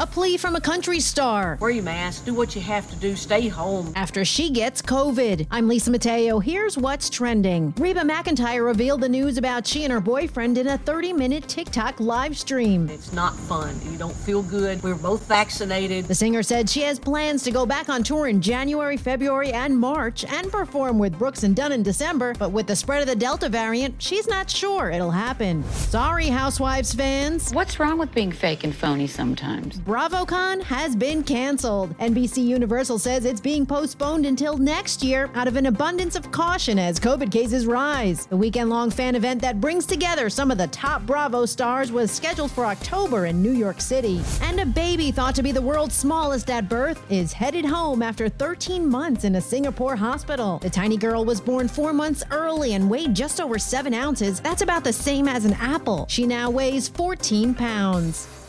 A plea from a country star. Wear your mask, do what you have to do, stay home. After she gets COVID. I'm Lisa Mateo. Here's what's trending. Reba McEntire revealed the news about she and her boyfriend in a 30 minute TikTok live stream. It's not fun. You don't feel good. We're both vaccinated. The singer said she has plans to go back on tour in January, February, and March and perform with Brooks and Dunn in December, but with the spread of the Delta variant, she's not sure it'll happen. Sorry, Housewives fans. What's wrong with being fake and phony sometimes? BravoCon has been canceled. NBC Universal says it's being postponed until next year out of an abundance of caution as COVID cases rise. The weekend long fan event that brings together some of the top Bravo stars was scheduled for October in New York City. And a baby thought to be the world's smallest at birth is headed home after 13 months in a Singapore hospital. The tiny girl was born four months early and weighed just over seven ounces. That's about the same as an apple. She now weighs 14 pounds.